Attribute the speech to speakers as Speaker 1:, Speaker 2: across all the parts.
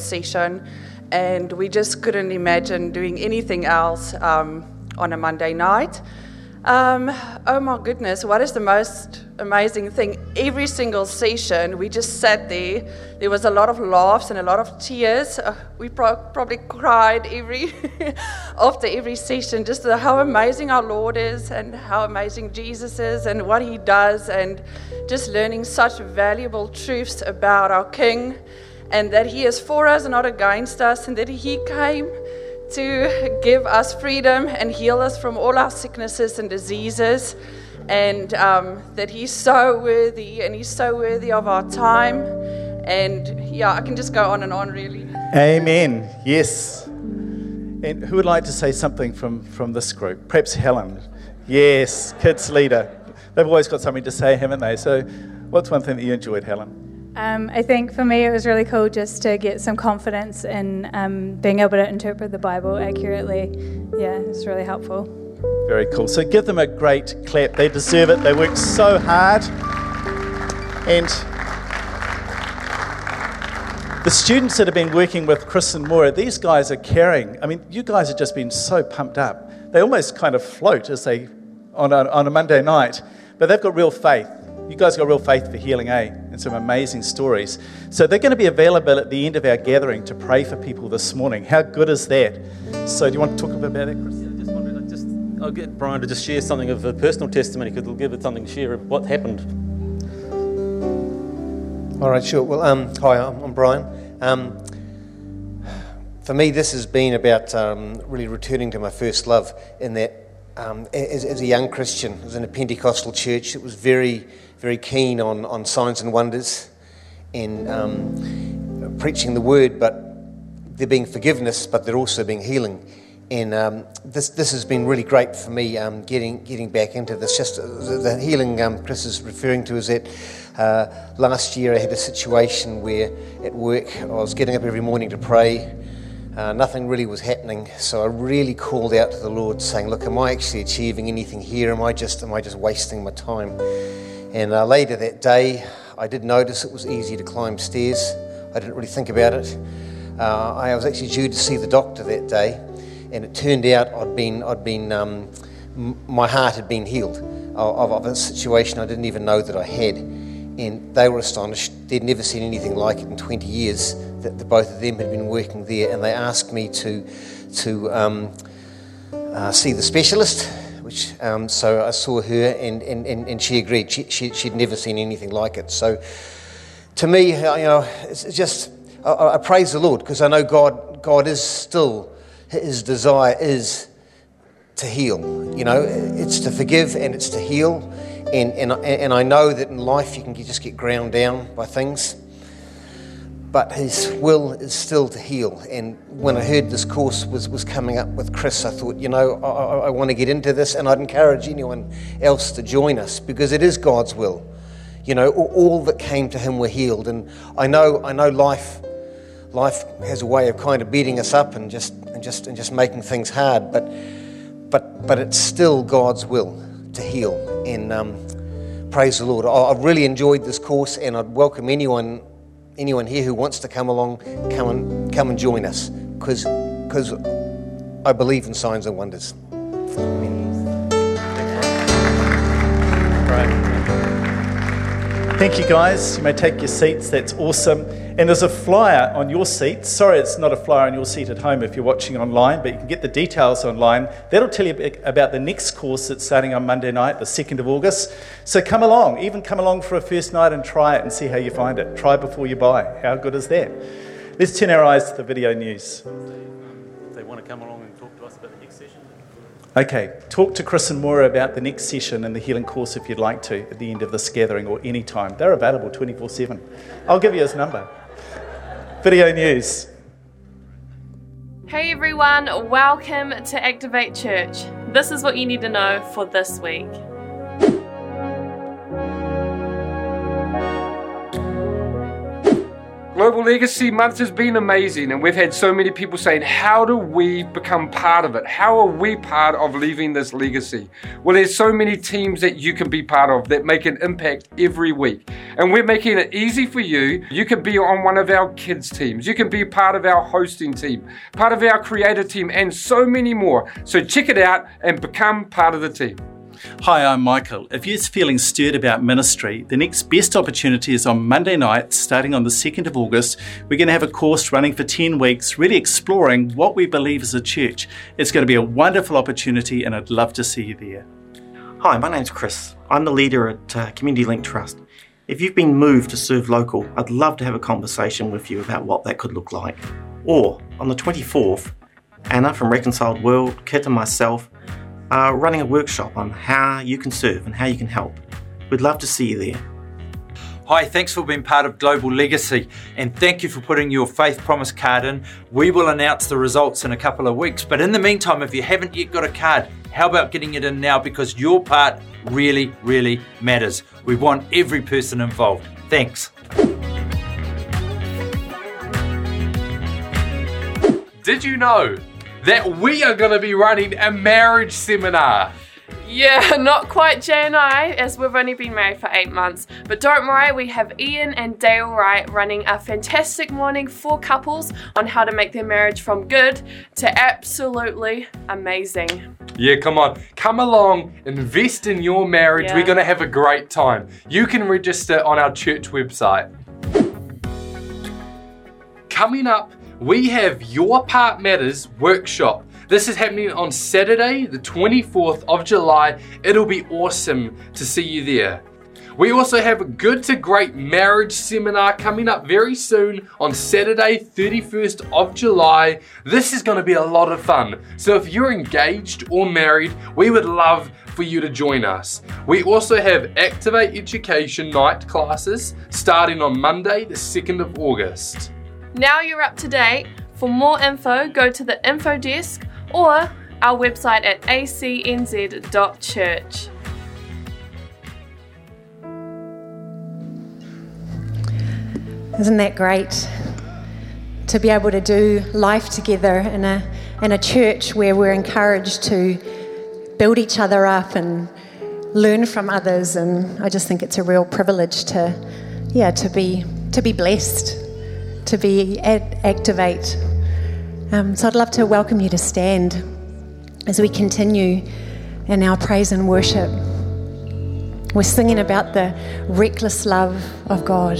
Speaker 1: session, and we just couldn't imagine doing anything else um, on a Monday night. Um, oh my goodness, what is the most amazing thing? Every single session, we just sat there. There was a lot of laughs and a lot of tears. Uh, we pro- probably cried every after every session, just how amazing our Lord is and how amazing Jesus is and what He does, and just learning such valuable truths about our King and that He is for us and not against us, and that He came to give us freedom and heal us from all our sicknesses and diseases, and um, that He's so worthy and He's so worthy of our time. And yeah, I can just go on and on, really.
Speaker 2: Amen. Yes. And who would like to say something from, from this group? Perhaps Helen. Yes, kids leader. They've always got something to say, haven't they? So, what's one thing that you enjoyed, Helen?
Speaker 3: Um, I think for me it was really cool just to get some confidence in um, being able to interpret the Bible accurately. Yeah, it's really helpful.
Speaker 2: Very cool. So give them a great clap. They deserve it. They work so hard. And the students that have been working with Chris and Maura, these guys are caring. I mean, you guys have just been so pumped up. They almost kind of float as they on a, on a Monday night, but they've got real faith. You guys got real faith for healing, eh? And some amazing stories. So they're going to be available at the end of our gathering to pray for people this morning. How good is that? So do you want to talk a bit about it, Chris?
Speaker 4: Yeah, just wondering, I just, I'll get Brian to just share something of a personal testimony because it'll give it something to share of what happened.
Speaker 5: All right, sure. Well, um, hi, I'm, I'm Brian. Um, for me, this has been about um, really returning to my first love in that um, as, as, a young Christian, I was in a Pentecostal church. It was very very keen on, on signs and wonders and um, preaching the word, but there being forgiveness, but there also being healing. And um, this, this has been really great for me um, getting, getting back into this. Just uh, the healing um, Chris is referring to is that uh, last year I had a situation where at work I was getting up every morning to pray. Uh, nothing really was happening, so I really called out to the Lord, saying, "Look, am I actually achieving anything here? Am I just am I just wasting my time?" And uh, later that day, I did notice it was easy to climb stairs. I didn't really think about it. Uh, I was actually due to see the doctor that day, and it turned out I'd been, I'd been, um, m- my heart had been healed of, of, a situation I didn't even know that I had. And they were astonished. They'd never seen anything like it in 20 years that the both of them had been working there. And they asked me to, to um, uh, see the specialist which um, so I saw her and, and, and, and she agreed. She, she, she'd never seen anything like it. So to me, you know, it's just, I, I praise the Lord because I know God, God is still, his desire is to heal. You know, it's to forgive and it's to heal. And, and, and I know that in life you can just get ground down by things but his will is still to heal. And when I heard this course was, was coming up with Chris, I thought, you know, I, I want to get into this, and I'd encourage anyone else to join us because it is God's will. You know, all, that came to him were healed, and I know, I know, life, life has a way of kind of beating us up and just, and just, and just making things hard, but, but, but it's still God's will to heal. And um, praise the Lord. I, I've really enjoyed this course, and I'd welcome anyone anyone here who wants to come along, come and come and join us, because I believe in signs and wonders.
Speaker 2: Thank you, guys. You may take your seats. That's awesome. And there's a flyer on your seat. Sorry, it's not a flyer on your seat at home if you're watching online, but you can get the details online. That'll tell you about the next course that's starting on Monday night, the 2nd of August. So come along, even come along for a first night and try it and see how you find it. Try before you buy. How good is that? Let's turn our eyes to the video news.
Speaker 4: They want to come along and talk to us about the next session.
Speaker 2: Okay, talk to Chris and Moira about the next session and the healing course if you'd like to at the end of this gathering or any time. They're available 24 7. I'll give you his number. Video news.
Speaker 6: Hey everyone, welcome to Activate Church. This is what you need to know for this week.
Speaker 7: Global Legacy Month has been amazing, and we've had so many people saying, How do we become part of it? How are we part of leaving this legacy? Well, there's so many teams that you can be part of that make an impact every week. And we're making it easy for you. You can be on one of our kids' teams, you can be part of our hosting team, part of our creator team, and so many more. So check it out and become part of the team.
Speaker 2: Hi, I'm Michael. If you're feeling stirred about ministry, the next best opportunity is on Monday night, starting on the 2nd of August. We're going to have a course running for 10 weeks, really exploring what we believe as a church. It's going to be a wonderful opportunity, and I'd love to see you there.
Speaker 8: Hi, my name's Chris. I'm the leader at uh, Community Link Trust. If you've been moved to serve local, I'd love to have a conversation with you about what that could look like. Or on the 24th, Anna from Reconciled World, Kit, and myself are running a workshop on how you can serve and how you can help. We'd love to see you there.
Speaker 9: Hi, thanks for being part of Global Legacy and thank you for putting your faith promise card in. We will announce the results in a couple of weeks, but in the meantime, if you haven't yet got a card, how about getting it in now because your part really, really matters. We want every person involved. Thanks.
Speaker 7: Did you know that we are going to be running a marriage seminar?
Speaker 6: Yeah, not quite Jay and I, as we've only been married for eight months. But don't worry, we have Ian and Dale Wright running a fantastic morning for couples on how to make their marriage from good to absolutely amazing.
Speaker 7: Yeah, come on. Come along, invest in your marriage.
Speaker 6: Yeah.
Speaker 7: We're going to have a great time. You can register on our church website. Coming up, we have Your Part Matters workshop. This is happening on Saturday, the 24th of July. It'll be awesome to see you there. We also have a good to great marriage seminar coming up very soon on Saturday, 31st of July. This is going to be a lot of fun. So if you're engaged or married, we would love for you to join us. We also have Activate Education night classes starting on Monday, the 2nd of August.
Speaker 6: Now you're up to date. For more info, go to the info desk or our website at acnz.church.
Speaker 10: Isn't that great? To be able to do life together in a, in a church where we're encouraged to build each other up and learn from others. And I just think it's a real privilege to, yeah, to be, to be blessed, to be ad- activate. Um, so I'd love to welcome you to stand as we continue in our praise and worship. We're singing about the reckless love of God.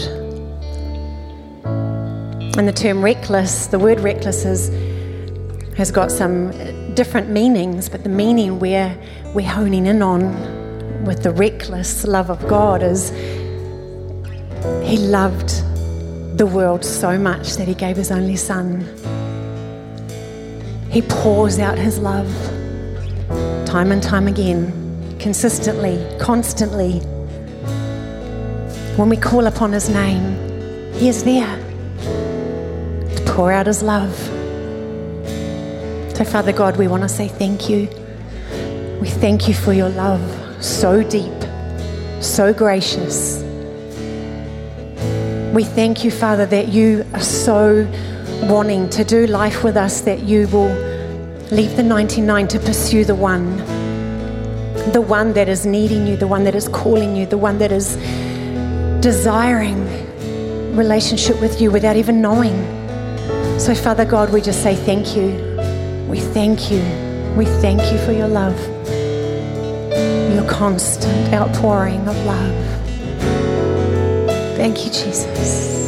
Speaker 10: And the term reckless, the word reckless is, has got some different meanings, but the meaning we're, we're honing in on with the reckless love of God is He loved the world so much that He gave His only Son. He pours out His love time and time again, consistently, constantly. When we call upon His name, He is there to pour out His love. So, Father God, we want to say thank you. We thank you for your love, so deep, so gracious. We thank you, Father, that you are so wanting to do life with us, that you will leave the 99 to pursue the one. The one that is needing you, the one that is calling you, the one that is desiring relationship with you without even knowing. So, Father God, we just say thank you. We thank you. We thank you for your love, your constant outpouring of love. Thank you, Jesus.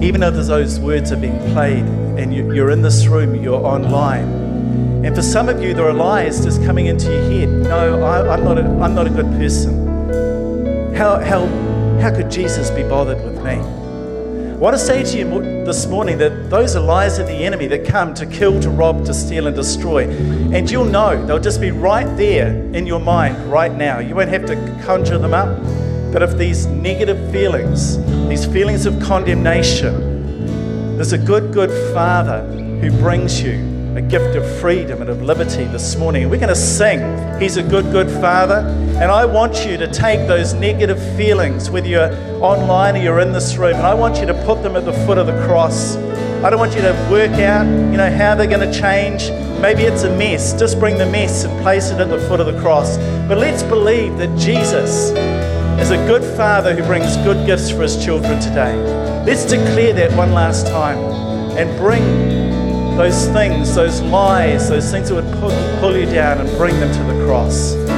Speaker 2: Even though those words are being played and you- you're in this room, you're online. And for some of you, there are lies just coming into your head. No, I, I'm, not a, I'm not a good person. How, how, how could Jesus be bothered with me? I want to say to you this morning that those are lies of the enemy that come to kill, to rob, to steal, and destroy. And you'll know, they'll just be right there in your mind right now. You won't have to conjure them up. But if these negative feelings, these feelings of condemnation, there's a good, good Father who brings you a gift of freedom and of liberty this morning. We're going to sing, He's a good, good Father. And I want you to take those negative feelings, whether you're online or you're in this room, and I want you to put them at the foot of the cross. I don't want you to work out, you know, how they're going to change. Maybe it's a mess. Just bring the mess and place it at the foot of the cross. But let's believe that Jesus is a good father who brings good gifts for his children today. Let's declare that one last time and bring those things, those lies, those things that would pull you down and bring them to the cross.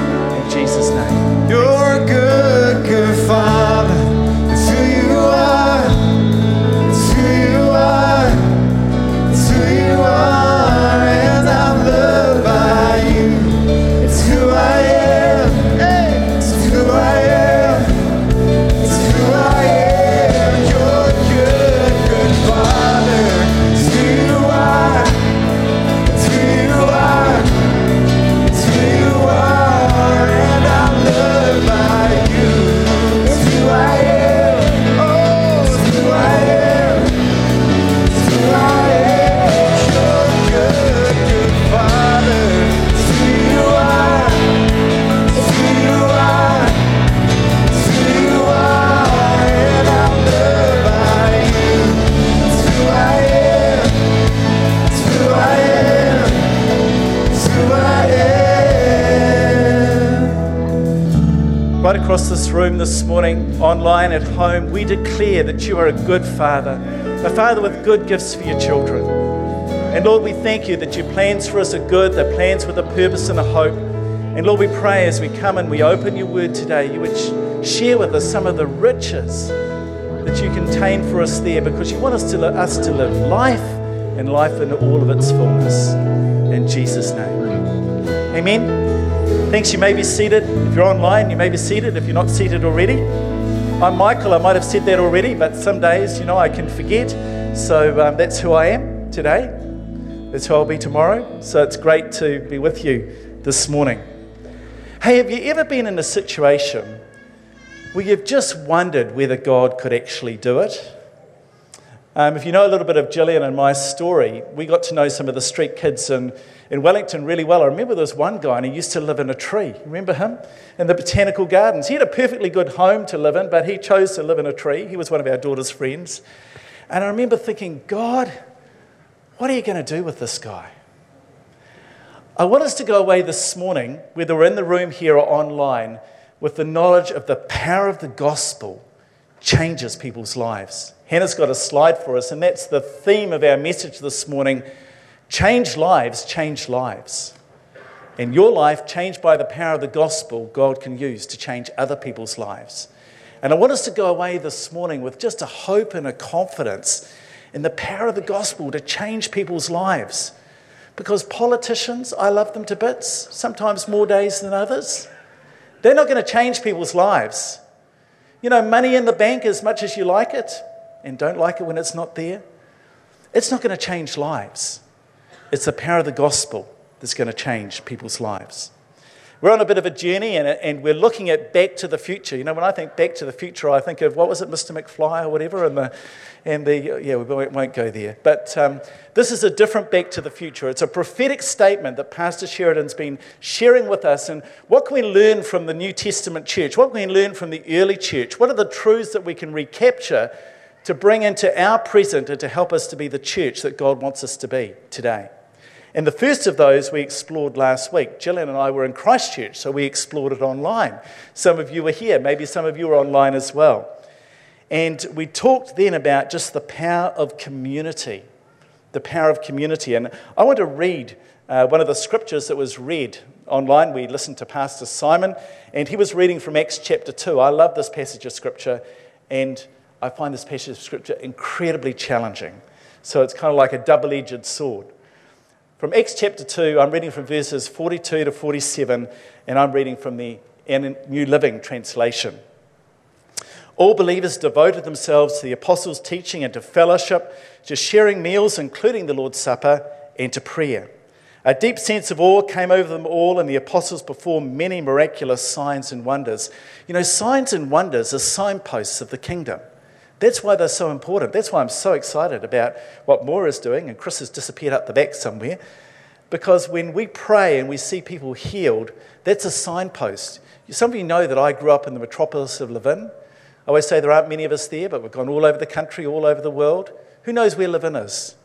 Speaker 2: Online, at home, we declare that you are a good father, a father with good gifts for your children. And Lord, we thank you that your plans for us are good, they're plans with a purpose and a hope. And Lord, we pray as we come and we open your word today, you would sh- share with us some of the riches that you contain for us there because you want us to, us to live life and life in all of its fullness. In Jesus' name. Amen. Thanks. You may be seated. If you're online, you may be seated if you're not seated already. I'm Michael. I might have said that already, but some days, you know, I can forget. So um, that's who I am today. That's who I'll be tomorrow. So it's great to be with you this morning. Hey, have you ever been in a situation where you've just wondered whether God could actually do it? Um, if you know a little bit of Gillian and my story, we got to know some of the street kids in, in Wellington really well. I remember there was one guy and he used to live in a tree. Remember him? In the botanical gardens. He had a perfectly good home to live in, but he chose to live in a tree. He was one of our daughter's friends. And I remember thinking, God, what are you going to do with this guy? I want us to go away this morning, whether we're in the room here or online, with the knowledge of the power of the gospel changes people's lives. Hannah's got a slide for us, and that's the theme of our message this morning change lives, change lives. And your life, changed by the power of the gospel, God can use to change other people's lives. And I want us to go away this morning with just a hope and a confidence in the power of the gospel to change people's lives. Because politicians, I love them to bits, sometimes more days than others. They're not going to change people's lives. You know, money in the bank, as much as you like it, and don't like it when it's not there, it's not going to change lives. It's the power of the gospel that's going to change people's lives. We're on a bit of a journey and, and we're looking at Back to the Future. You know, when I think Back to the Future, I think of what was it, Mr. McFly or whatever, and the, and the yeah, we won't, go there. But um, this is a different Back to the Future. It's a prophetic statement that Pastor Sheridan's been sharing with us. And what can we learn from the New Testament church? What can we learn from the early church? What are the truths that we can recapture to bring into our present and to help us to be the church that God wants us to be today? And the first of those we explored last week. Gillian and I were in Christchurch, so we explored it online. Some of you were here, maybe some of you were online as well. And we talked then about just the power of community. The power of community. And I want to read uh, one of the scriptures that was read online. We listened to Pastor Simon, and he was reading from Acts chapter 2. I love this passage of scripture, and I find this passage of scripture incredibly challenging. So it's kind of like a double edged sword. From Acts chapter 2, I'm reading from verses 42 to 47, and I'm reading from the New Living Translation. All believers devoted themselves to the apostles' teaching and to fellowship, to sharing meals, including the Lord's Supper, and to prayer. A deep sense of awe came over them all, and the apostles performed many miraculous signs and wonders. You know, signs and wonders are signposts of the kingdom. That's why they're so important. That's why I'm so excited about what Maura's doing, and Chris has disappeared up the back somewhere. Because when we pray and we see people healed, that's a signpost. Some of you know that I grew up in the metropolis of Levin. I always say there aren't many of us there, but we've gone all over the country, all over the world. Who knows where Levin is?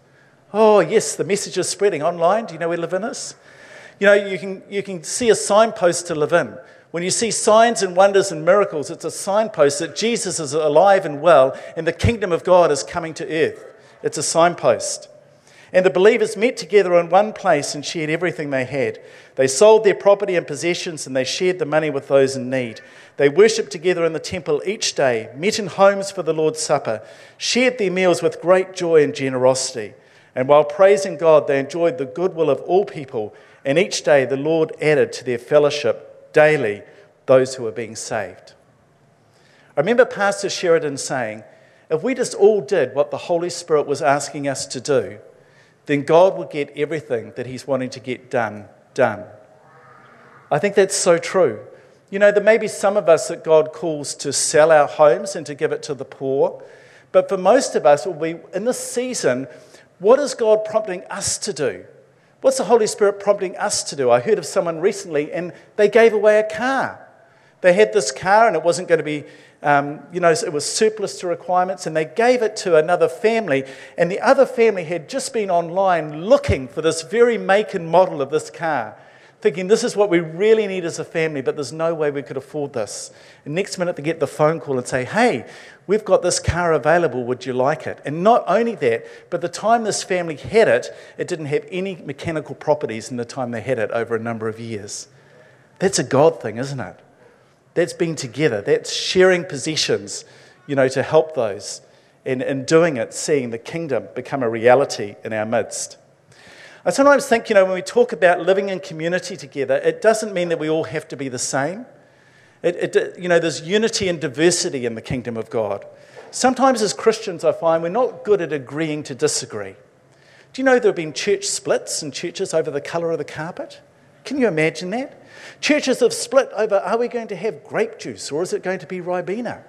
Speaker 2: Oh, yes, the message is spreading online. Do you know where Levin is? You know, you can, you can see a signpost to Levin. When you see signs and wonders and miracles, it's a signpost that Jesus is alive and well and the kingdom of God is coming to earth. It's a signpost. And the believers met together in one place and shared everything they had. They sold their property and possessions and they shared the money with those in need. They worshipped together in the temple each day, met in homes for the Lord's Supper, shared their meals with great joy and generosity. And while praising God, they enjoyed the goodwill of all people. And each day the Lord added to their fellowship daily those who are being saved. I remember Pastor Sheridan saying, if we just all did what the Holy Spirit was asking us to do, then God would get everything that He's wanting to get done, done. I think that's so true. You know, there may be some of us that God calls to sell our homes and to give it to the poor, but for most of us, will be in this season, what is God prompting us to do? What's the Holy Spirit prompting us to do? I heard of someone recently and they gave away a car. They had this car and it wasn't going to be, um, you know, it was surplus to requirements, and they gave it to another family. And the other family had just been online looking for this very make and model of this car, thinking this is what we really need as a family, but there's no way we could afford this. And next minute they get the phone call and say, hey, we've got this car available, would you like it? And not only that, but the time this family had it, it didn't have any mechanical properties in the time they had it over a number of years. That's a God thing, isn't it? That's being together. That's sharing possessions, you know, to help those. And in doing it, seeing the kingdom become a reality in our midst. I sometimes think, you know, when we talk about living in community together, it doesn't mean that we all have to be the same. It, it, you know, there's unity and diversity in the kingdom of God. Sometimes as Christians, I find we're not good at agreeing to disagree. Do you know there have been church splits in churches over the colour of the carpet? Can you imagine that? Churches have split over are we going to have grape juice or is it going to be Ribena?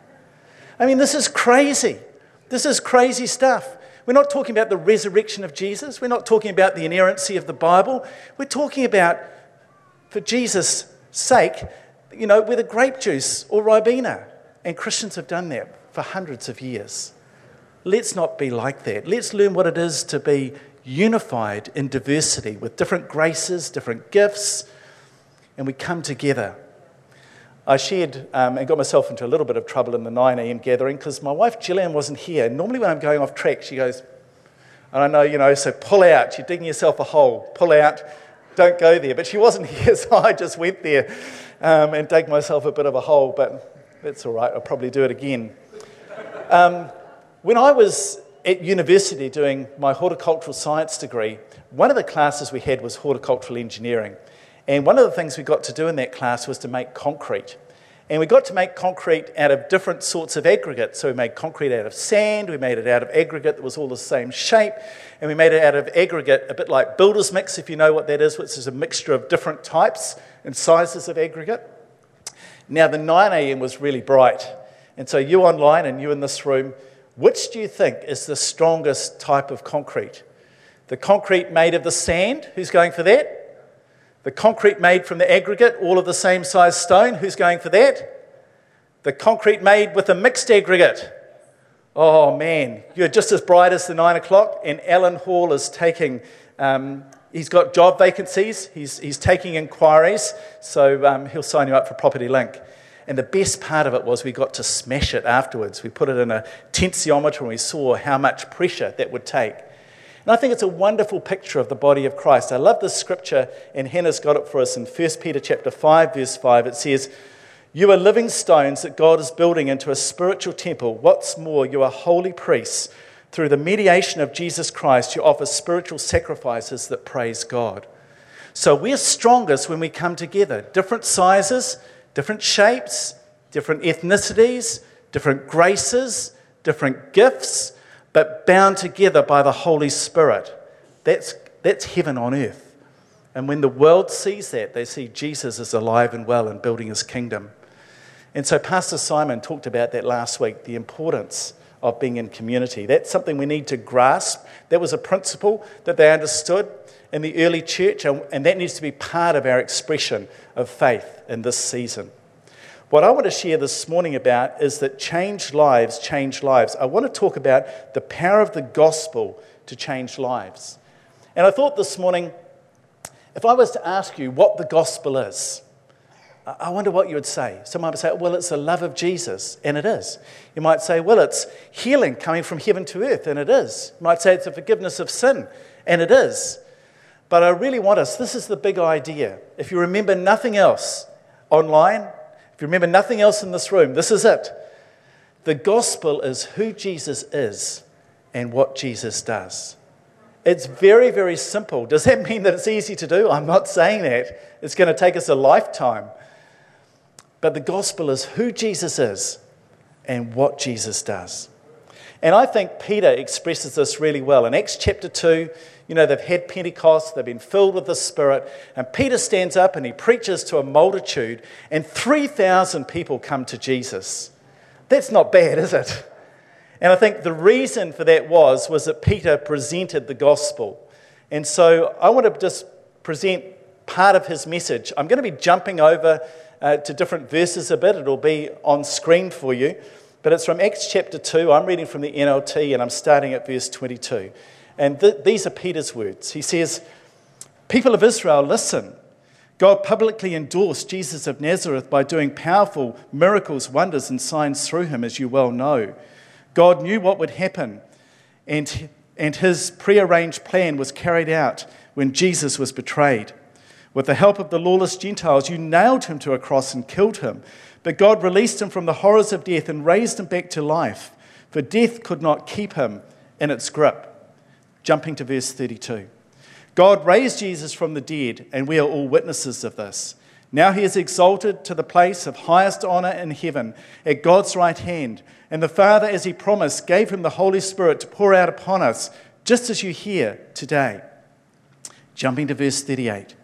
Speaker 2: I mean, this is crazy. This is crazy stuff. We're not talking about the resurrection of Jesus. We're not talking about the inerrancy of the Bible. We're talking about, for Jesus' sake, you know, whether grape juice or Ribena. And Christians have done that for hundreds of years. Let's not be like that. Let's learn what it is to be unified in diversity with different graces, different gifts, and we come together. I shared um, and got myself into a little bit of trouble in the 9 a.m. gathering because my wife Gillian wasn't here. Normally, when I'm going off track, she goes, and I know, you know, so pull out. You're digging yourself a hole. Pull out. Don't go there. But she wasn't here, so I just went there um, and dug myself a bit of a hole. But that's all right. I'll probably do it again. Um, when I was at university doing my horticultural science degree, one of the classes we had was horticultural engineering. And one of the things we got to do in that class was to make concrete. And we got to make concrete out of different sorts of aggregate. So we made concrete out of sand, we made it out of aggregate that was all the same shape, and we made it out of aggregate, a bit like builder's mix, if you know what that is, which is a mixture of different types and sizes of aggregate. Now, the 9 a.m. was really bright. And so, you online and you in this room, which do you think is the strongest type of concrete? The concrete made of the sand, who's going for that? The concrete made from the aggregate, all of the same size stone, who's going for that? The concrete made with a mixed aggregate. Oh man, you're just as bright as the nine o'clock, and Alan Hall is taking. Um, he's got job vacancies. He's, he's taking inquiries, so um, he'll sign you up for Property Link. And the best part of it was we got to smash it afterwards. We put it in a tensiometer and we saw how much pressure that would take. And I think it's a wonderful picture of the body of Christ. I love this scripture, and Hannah's got it for us in 1 Peter chapter 5, verse 5. It says, You are living stones that God is building into a spiritual temple. What's more, you are holy priests. Through the mediation of Jesus Christ, you offer spiritual sacrifices that praise God. So we're strongest when we come together. Different sizes, different shapes, different ethnicities, different graces, different gifts but bound together by the Holy Spirit. That's, that's heaven on earth. And when the world sees that, they see Jesus is alive and well and building his kingdom. And so, Pastor Simon talked about that last week the importance of being in community. That's something we need to grasp. That was a principle that they understood in the early church, and that needs to be part of our expression of faith in this season. What I want to share this morning about is that change lives change lives. I want to talk about the power of the gospel to change lives. And I thought this morning, if I was to ask you what the gospel is, I wonder what you would say. Someone might say, well, it's the love of Jesus, and it is. You might say, well, it's healing coming from heaven to earth, and it is. You might say it's the forgiveness of sin, and it is. But I really want us, this is the big idea. If you remember nothing else online, if you remember nothing else in this room, this is it. The gospel is who Jesus is and what Jesus does. It's very, very simple. Does that mean that it's easy to do? I'm not saying that. It's going to take us a lifetime. But the gospel is who Jesus is and what Jesus does. And I think Peter expresses this really well. In Acts chapter 2, you know, they've had Pentecost, they've been filled with the Spirit, and Peter stands up and he preaches to a multitude, and 3,000 people come to Jesus. That's not bad, is it? And I think the reason for that was was that Peter presented the gospel. And so I want to just present part of his message. I'm going to be jumping over uh, to different verses a bit. It'll be on screen for you. But it's from Acts chapter 2. I'm reading from the NLT and I'm starting at verse 22. And th- these are Peter's words. He says, People of Israel, listen. God publicly endorsed Jesus of Nazareth by doing powerful miracles, wonders, and signs through him, as you well know. God knew what would happen, and, and his prearranged plan was carried out when Jesus was betrayed. With the help of the lawless Gentiles, you nailed him to a cross and killed him. But God released him from the horrors of death and raised him back to life, for death could not keep him in its grip. Jumping to verse 32. God raised Jesus from the dead, and we are all witnesses of this. Now he is exalted to the place of highest honor in heaven at God's right hand. And the Father, as he promised, gave him the Holy Spirit to pour out upon us, just as you hear today. Jumping to verse 38.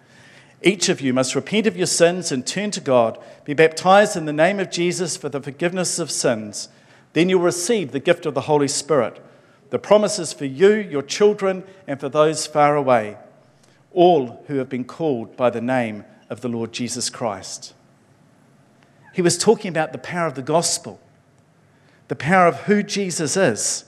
Speaker 2: Each of you must repent of your sins and turn to God, be baptized in the name of Jesus for the forgiveness of sins. Then you'll receive the gift of the Holy Spirit. The promise is for you, your children, and for those far away, all who have been called by the name of the Lord Jesus Christ. He was talking about the power of the gospel, the power of who Jesus is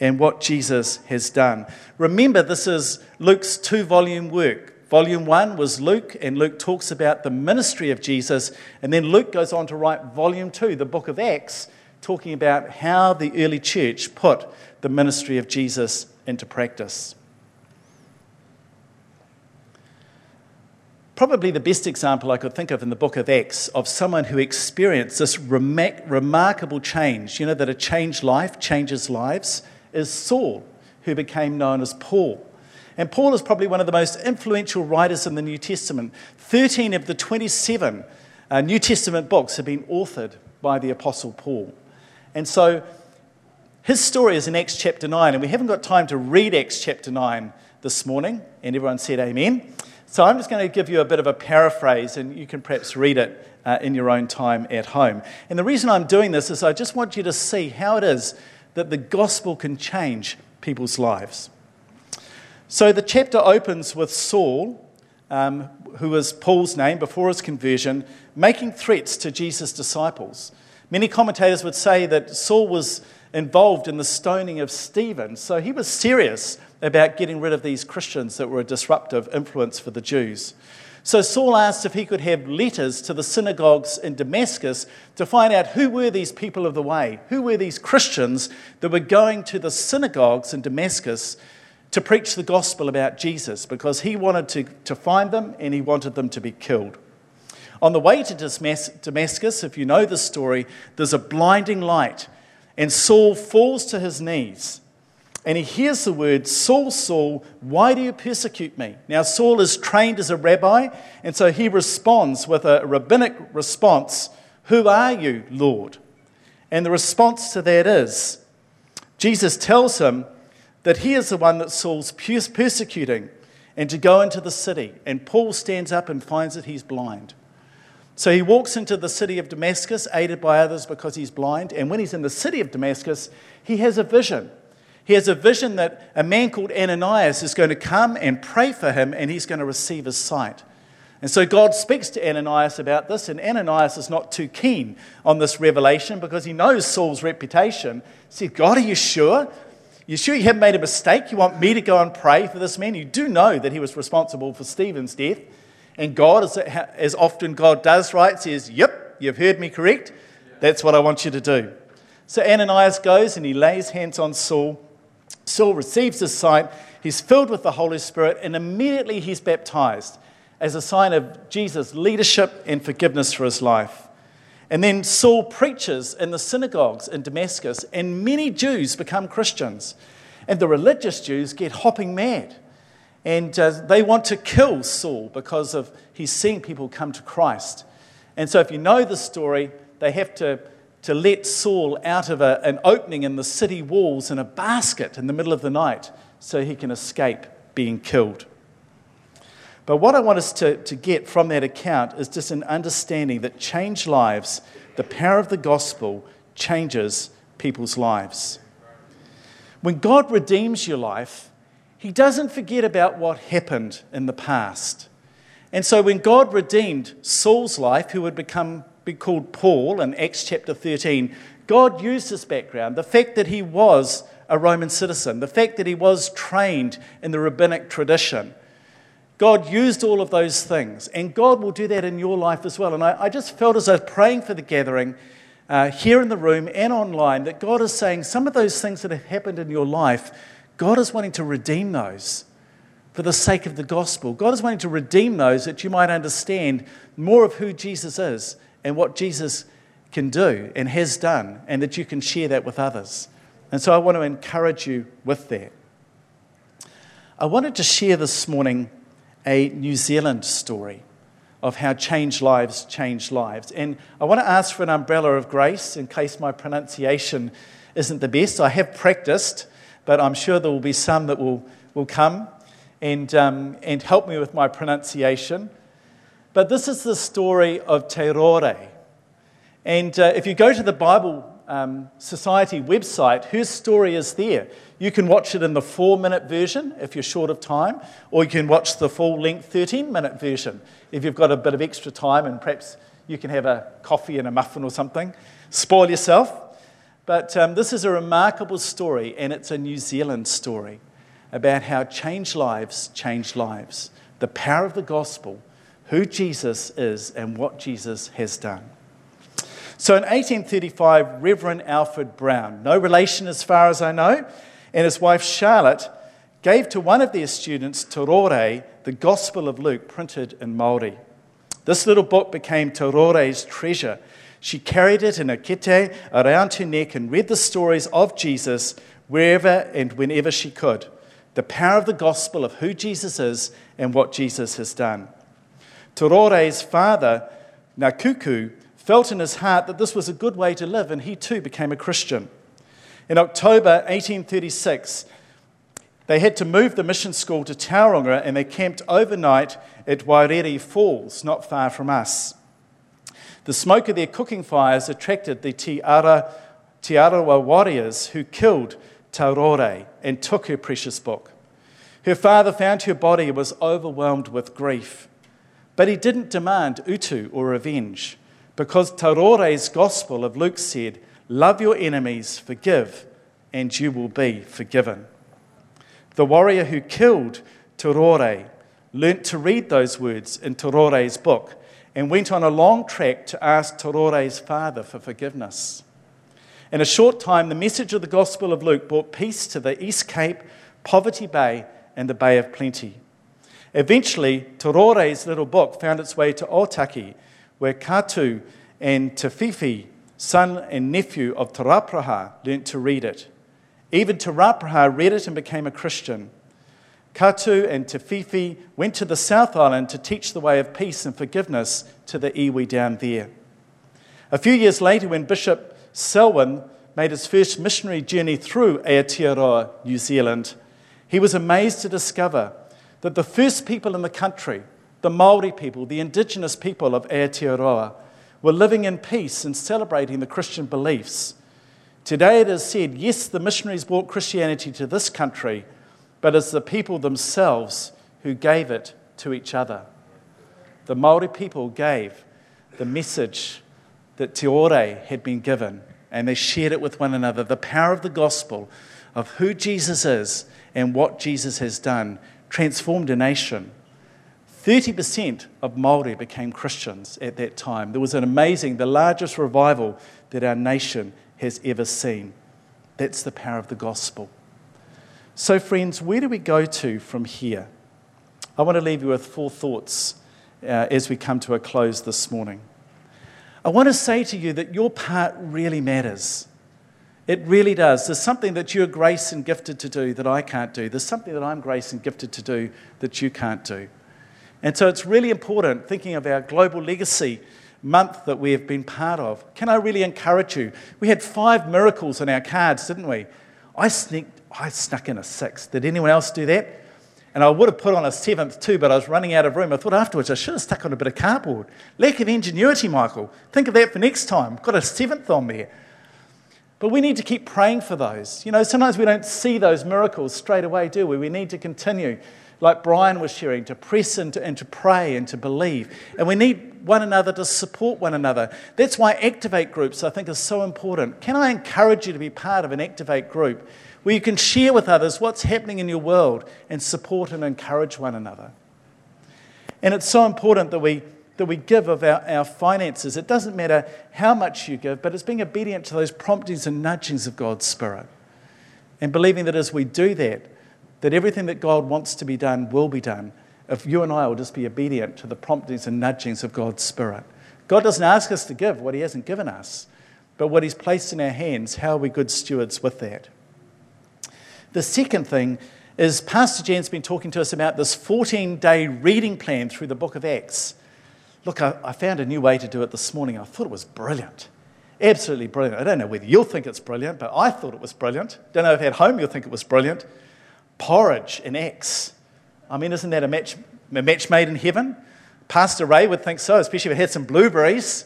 Speaker 2: and what Jesus has done. Remember, this is Luke's two volume work. Volume one was Luke, and Luke talks about the ministry of Jesus. And then Luke goes on to write volume two, the book of Acts, talking about how the early church put the ministry of Jesus into practice. Probably the best example I could think of in the book of Acts of someone who experienced this remar- remarkable change, you know, that a changed life changes lives, is Saul, who became known as Paul. And Paul is probably one of the most influential writers in the New Testament. 13 of the 27 uh, New Testament books have been authored by the Apostle Paul. And so his story is in Acts chapter 9, and we haven't got time to read Acts chapter 9 this morning, and everyone said amen. So I'm just going to give you a bit of a paraphrase, and you can perhaps read it uh, in your own time at home. And the reason I'm doing this is I just want you to see how it is that the gospel can change people's lives. So the chapter opens with Saul, um, who was Paul's name before his conversion, making threats to Jesus' disciples. Many commentators would say that Saul was involved in the stoning of Stephen, so he was serious about getting rid of these Christians that were a disruptive influence for the Jews. So Saul asked if he could have letters to the synagogues in Damascus to find out who were these people of the way, who were these Christians that were going to the synagogues in Damascus to preach the gospel about Jesus, because he wanted to, to find them and he wanted them to be killed. On the way to Damascus, if you know the story, there's a blinding light, and Saul falls to his knees and he hears the word, Saul, Saul, why do you persecute me? Now, Saul is trained as a rabbi, and so he responds with a rabbinic response Who are you, Lord? And the response to that is Jesus tells him that he is the one that Saul's persecuting and to go into the city. And Paul stands up and finds that he's blind. So he walks into the city of Damascus, aided by others because he's blind. And when he's in the city of Damascus, he has a vision. He has a vision that a man called Ananias is going to come and pray for him and he's going to receive his sight. And so God speaks to Ananias about this, and Ananias is not too keen on this revelation because he knows Saul's reputation. He said, God, are you sure? You sure you haven't made a mistake? You want me to go and pray for this man? You do know that he was responsible for Stephen's death. And God, as, as often God does, right, says, Yep, you've heard me correct. That's what I want you to do. So Ananias goes and he lays hands on Saul. Saul receives his sight. He's filled with the Holy Spirit, and immediately he's baptized as a sign of Jesus' leadership and forgiveness for his life. And then Saul preaches in the synagogues in Damascus, and many Jews become Christians. And the religious Jews get hopping mad. And uh, they want to kill Saul because of he's seeing people come to Christ. And so, if you know the story, they have to, to let Saul out of a, an opening in the city walls in a basket in the middle of the night so he can escape being killed. But what I want us to, to get from that account is just an understanding that changed lives, the power of the gospel changes people's lives. When God redeems your life, He doesn't forget about what happened in the past. And so when God redeemed Saul's life, who would become be called Paul in Acts chapter 13, God used his background, the fact that he was a Roman citizen, the fact that he was trained in the rabbinic tradition. God used all of those things, and God will do that in your life as well. And I, I just felt as I was praying for the gathering uh, here in the room and online that God is saying some of those things that have happened in your life, God is wanting to redeem those for the sake of the gospel. God is wanting to redeem those that you might understand more of who Jesus is and what Jesus can do and has done, and that you can share that with others. And so I want to encourage you with that. I wanted to share this morning a New Zealand story of how changed lives change lives. And I want to ask for an umbrella of grace in case my pronunciation isn't the best. I have practiced, but I'm sure there will be some that will, will come and, um, and help me with my pronunciation. But this is the story of Tarore. And uh, if you go to the Bible um, Society website, her story is there. You can watch it in the four minute version if you're short of time, or you can watch the full length 13 minute version if you've got a bit of extra time and perhaps you can have a coffee and a muffin or something. Spoil yourself. But um, this is a remarkable story, and it's a New Zealand story about how changed lives change lives. The power of the gospel, who Jesus is, and what Jesus has done. So in 1835, Reverend Alfred Brown, no relation as far as I know, and his wife Charlotte gave to one of their students, Tarore, the Gospel of Luke printed in Māori. This little book became Tarore's treasure. She carried it in a kete around her neck and read the stories of Jesus wherever and whenever she could. The power of the gospel of who Jesus is and what Jesus has done. Tarore's father, Ngakuku, felt in his heart that this was a good way to live, and he too became a Christian. In October 1836, they had to move the mission school to Tauranga and they camped overnight at Wairere Falls, not far from us. The smoke of their cooking fires attracted the Te, Ara, Te Arawa warriors who killed Tarore and took her precious book. Her father found her body was overwhelmed with grief. But he didn't demand utu or revenge because Tarore's gospel of Luke said, Love your enemies, forgive, and you will be forgiven. The warrior who killed Tarore learnt to read those words in Tarore's book and went on a long trek to ask Tarore's father for forgiveness. In a short time, the message of the Gospel of Luke brought peace to the East Cape, Poverty Bay, and the Bay of Plenty. Eventually, Tarore's little book found its way to Otaki, where Katu and Whiwhi, son and nephew of Te Rauparaha, learnt to read it. Even Te Rauparaha read it and became a Christian. Katu and Whiwhi went to the South Island to teach the way of peace and forgiveness to the iwi down there. A few years later, when Bishop Selwyn made his first missionary journey through Aotearoa, New Zealand, he was amazed to discover that the first people in the country, the Maori people, the indigenous people of Aotearoa, were living in peace and celebrating the Christian beliefs. Today it is said, yes, the missionaries brought Christianity to this country, but it's the people themselves who gave it to each other. the Maori people gave the message that Tarore had been given, and they shared it with one another. The power of the gospel of who Jesus is and what Jesus has done transformed a nation. 30% of Maori became Christians at that time. There was an amazing, the largest revival that our nation has ever seen. That's the power of the gospel. So, friends, where do we go to from here? I want to leave you with four thoughts uh, as we come to a close this morning. I want to say to you that your part really matters. It really does. There's something that you're grace and gifted to do that I can't do. There's something that I'm grace and gifted to do that you can't do. And so it's really important, thinking of our global legacy month that we have been part of. Can I really encourage you? We had five miracles on our cards, didn't we? I sneaked, I snuck in a sixth. Did anyone else do that? And I would have put on a seventh too, but I was running out of room. I thought afterwards I should have stuck on a bit of cardboard. Lack of ingenuity, Michael. Think of that for next time. Got a seventh on there. But we need to keep praying for those. You know, sometimes we don't see those miracles straight away, do we? We need to continue, like Brian was sharing, to press and to, and to pray and to believe. And we need one another to support one another. That's why Activate groups, I think, are so important. Can I encourage you to be part of an Activate group where you can share with others what's happening in your world and support and encourage one another? And it's so important that we that we give of our, our finances. It doesn't matter how much you give, but it's being obedient to those promptings and nudgings of God's Spirit. And believing that as we do that, that everything that God wants to be done will be done if you and I will just be obedient to the promptings and nudgings of God's Spirit. God doesn't ask us to give what He hasn't given us, but what He's placed in our hands, how are we good stewards with that? The second thing is Pastor Jan's been talking to us about this 14 day reading plan through the book of Acts. Look, I, I, found a new way to do it this morning. I thought it was brilliant. Absolutely brilliant. I don't know whether you'll think it's brilliant, but I thought it was brilliant. Don't know if at home you'll think it was brilliant. Porridge in Acts. I mean, isn't that a match, a match made in heaven? Pastor Ray would think so, especially if it had some blueberries.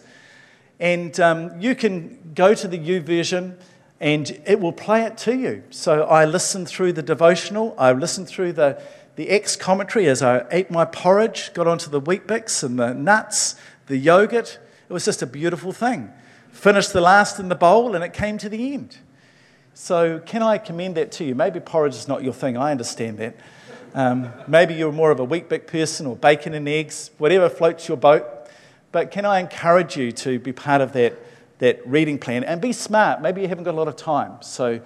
Speaker 2: And um, you can go to the YouVersion and it will play it to you. So I listened through the devotional, I listened through the, the Acts commentary as I ate my porridge, got onto the Weet-Bix and the nuts, the yogurt. It was just a beautiful thing. Finished the last in the bowl and it came to the end. So, can I commend that to you? Maybe porridge is not your thing, I understand that. Um, maybe you're more of a Weet-Bix person or bacon and eggs, whatever floats your boat. But can I encourage you to be part of that, that reading plan and be smart? Maybe you haven't got a lot of time, so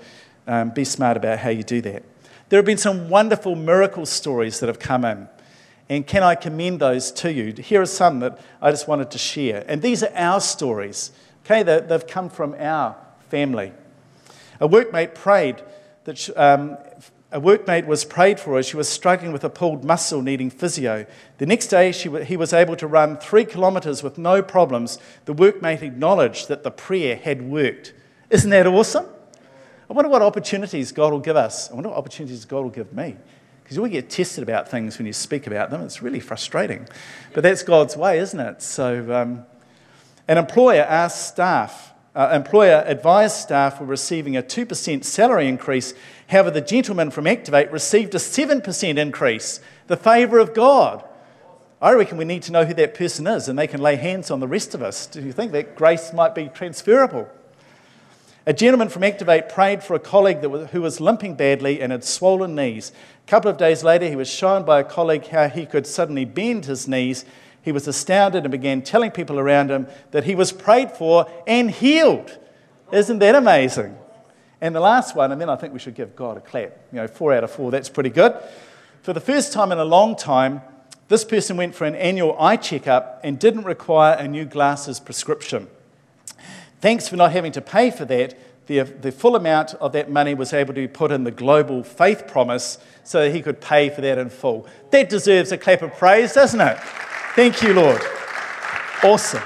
Speaker 2: um, be smart about how you do that. There have been some wonderful miracle stories that have come in. And can I commend those to you? Here are some that I just wanted to share. And these are our stories. Okay, they've come from our family. A workmate prayed that um, a workmate was prayed for as she was struggling with a pulled muscle needing physio. The next day, she, he was able to run three kilometres with no problems. The workmate acknowledged that the prayer had worked. Isn't that awesome? I wonder what opportunities God will give us. I wonder what opportunities God will give me. Because we get tested about things when you speak about them. It's really frustrating. But that's God's way, isn't it? So, um, an employer asked staff, uh, employer advised staff were receiving a 2% salary increase. However, the gentleman from Activate received a 7% increase. The favour of God. I reckon we need to know who that person is and they can lay hands on the rest of us. Do you think that grace might be transferable? A gentleman from Activate prayed for a colleague was, who was limping badly and had swollen knees. A couple of days later, he was shown by a colleague how he could suddenly bend his knees. He was astounded and began telling people around him that he was prayed for and healed. Isn't that amazing? And the last one, and then I think we should give God a clap. You know, four out of four, that's pretty good. For the first time in a long time, this person went for an annual eye checkup and didn't require a new glasses prescription. Thanks for not having to pay for that. The, the full amount of that money was able to be put in the global faith promise so that he could pay for that in full. That deserves a clap of praise, doesn't it? Thank you, Lord. Awesome.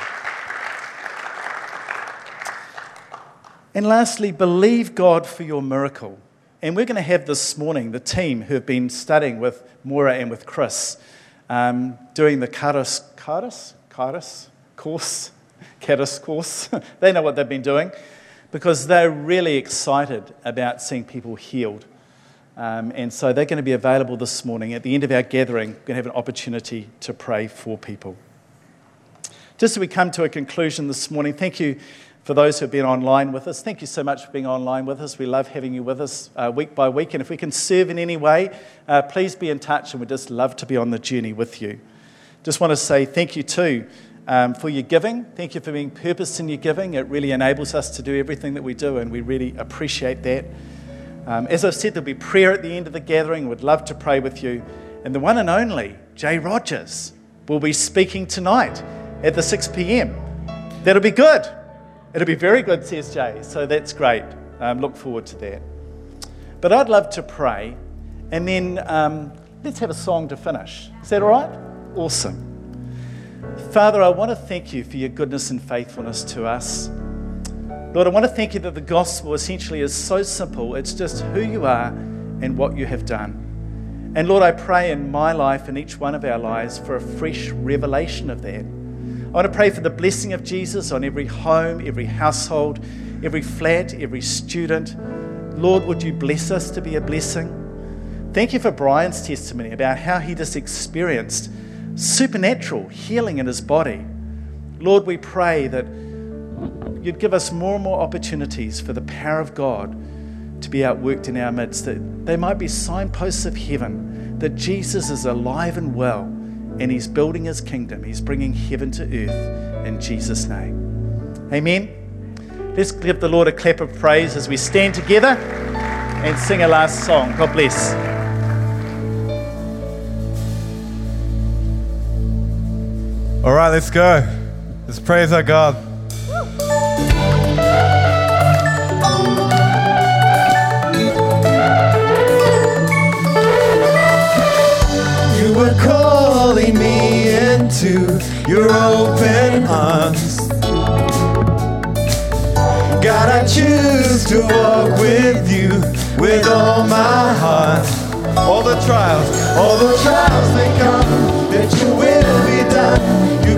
Speaker 2: And lastly, believe God for your miracle. And we're going to have this morning the team who have been studying with Moira and with Chris, um, doing the Karis, Karis, Karis course Caddis course. they know what they've been doing because they're really excited about seeing people healed. Um, and so they're going to be available this morning. At the end of our gathering, we're going to have an opportunity to pray for people. Just as we come to a conclusion this morning, thank you for those who have been online with us. Thank you so much for being online with us. We love having you with us uh, week by week. And if we can serve in any way, uh, please be in touch, and we'd just love to be on the journey with you. Just want to say thank you too um, for your giving. Thank you for being purposed in your giving. It really enables us to do everything that we do, and we really appreciate that. Um, as I've said, there'll be prayer at the end of the gathering. We'd love to pray with you. And the one and only Jay Rogers will be speaking tonight at the 6 p.m. That'll be good. It'll be very good, says Jay. So that's great. Um, look forward to that. But I'd love to pray, and then um, let's have a song to finish. Is that all right? Awesome. Father, I want to thank you for your goodness and faithfulness to us. Lord, I want to thank you that the gospel essentially is so simple. It's just who you are and what you have done. And Lord, I pray in my life and each one of our lives for a fresh revelation of that. I want to pray for the blessing of Jesus on every home, every household, every flat, every student. Lord, would you bless us to be a blessing? Thank you for Brian's testimony about how he just experienced supernatural healing in his body. Lord, we pray that you'd give us more and more opportunities for the power of God to be outworked in our midst, that they might be signposts of heaven, that Jesus is alive and well, and he's building his kingdom. He's bringing heaven to earth in Jesus' name. Amen. Let's give the Lord a clap of praise as we stand together and sing a last song. God bless.
Speaker 11: All right, let's go. Let's praise our God.
Speaker 12: Arms. God, I choose to walk with you with all my heart. All the trials, all the trials they come, that you will be done.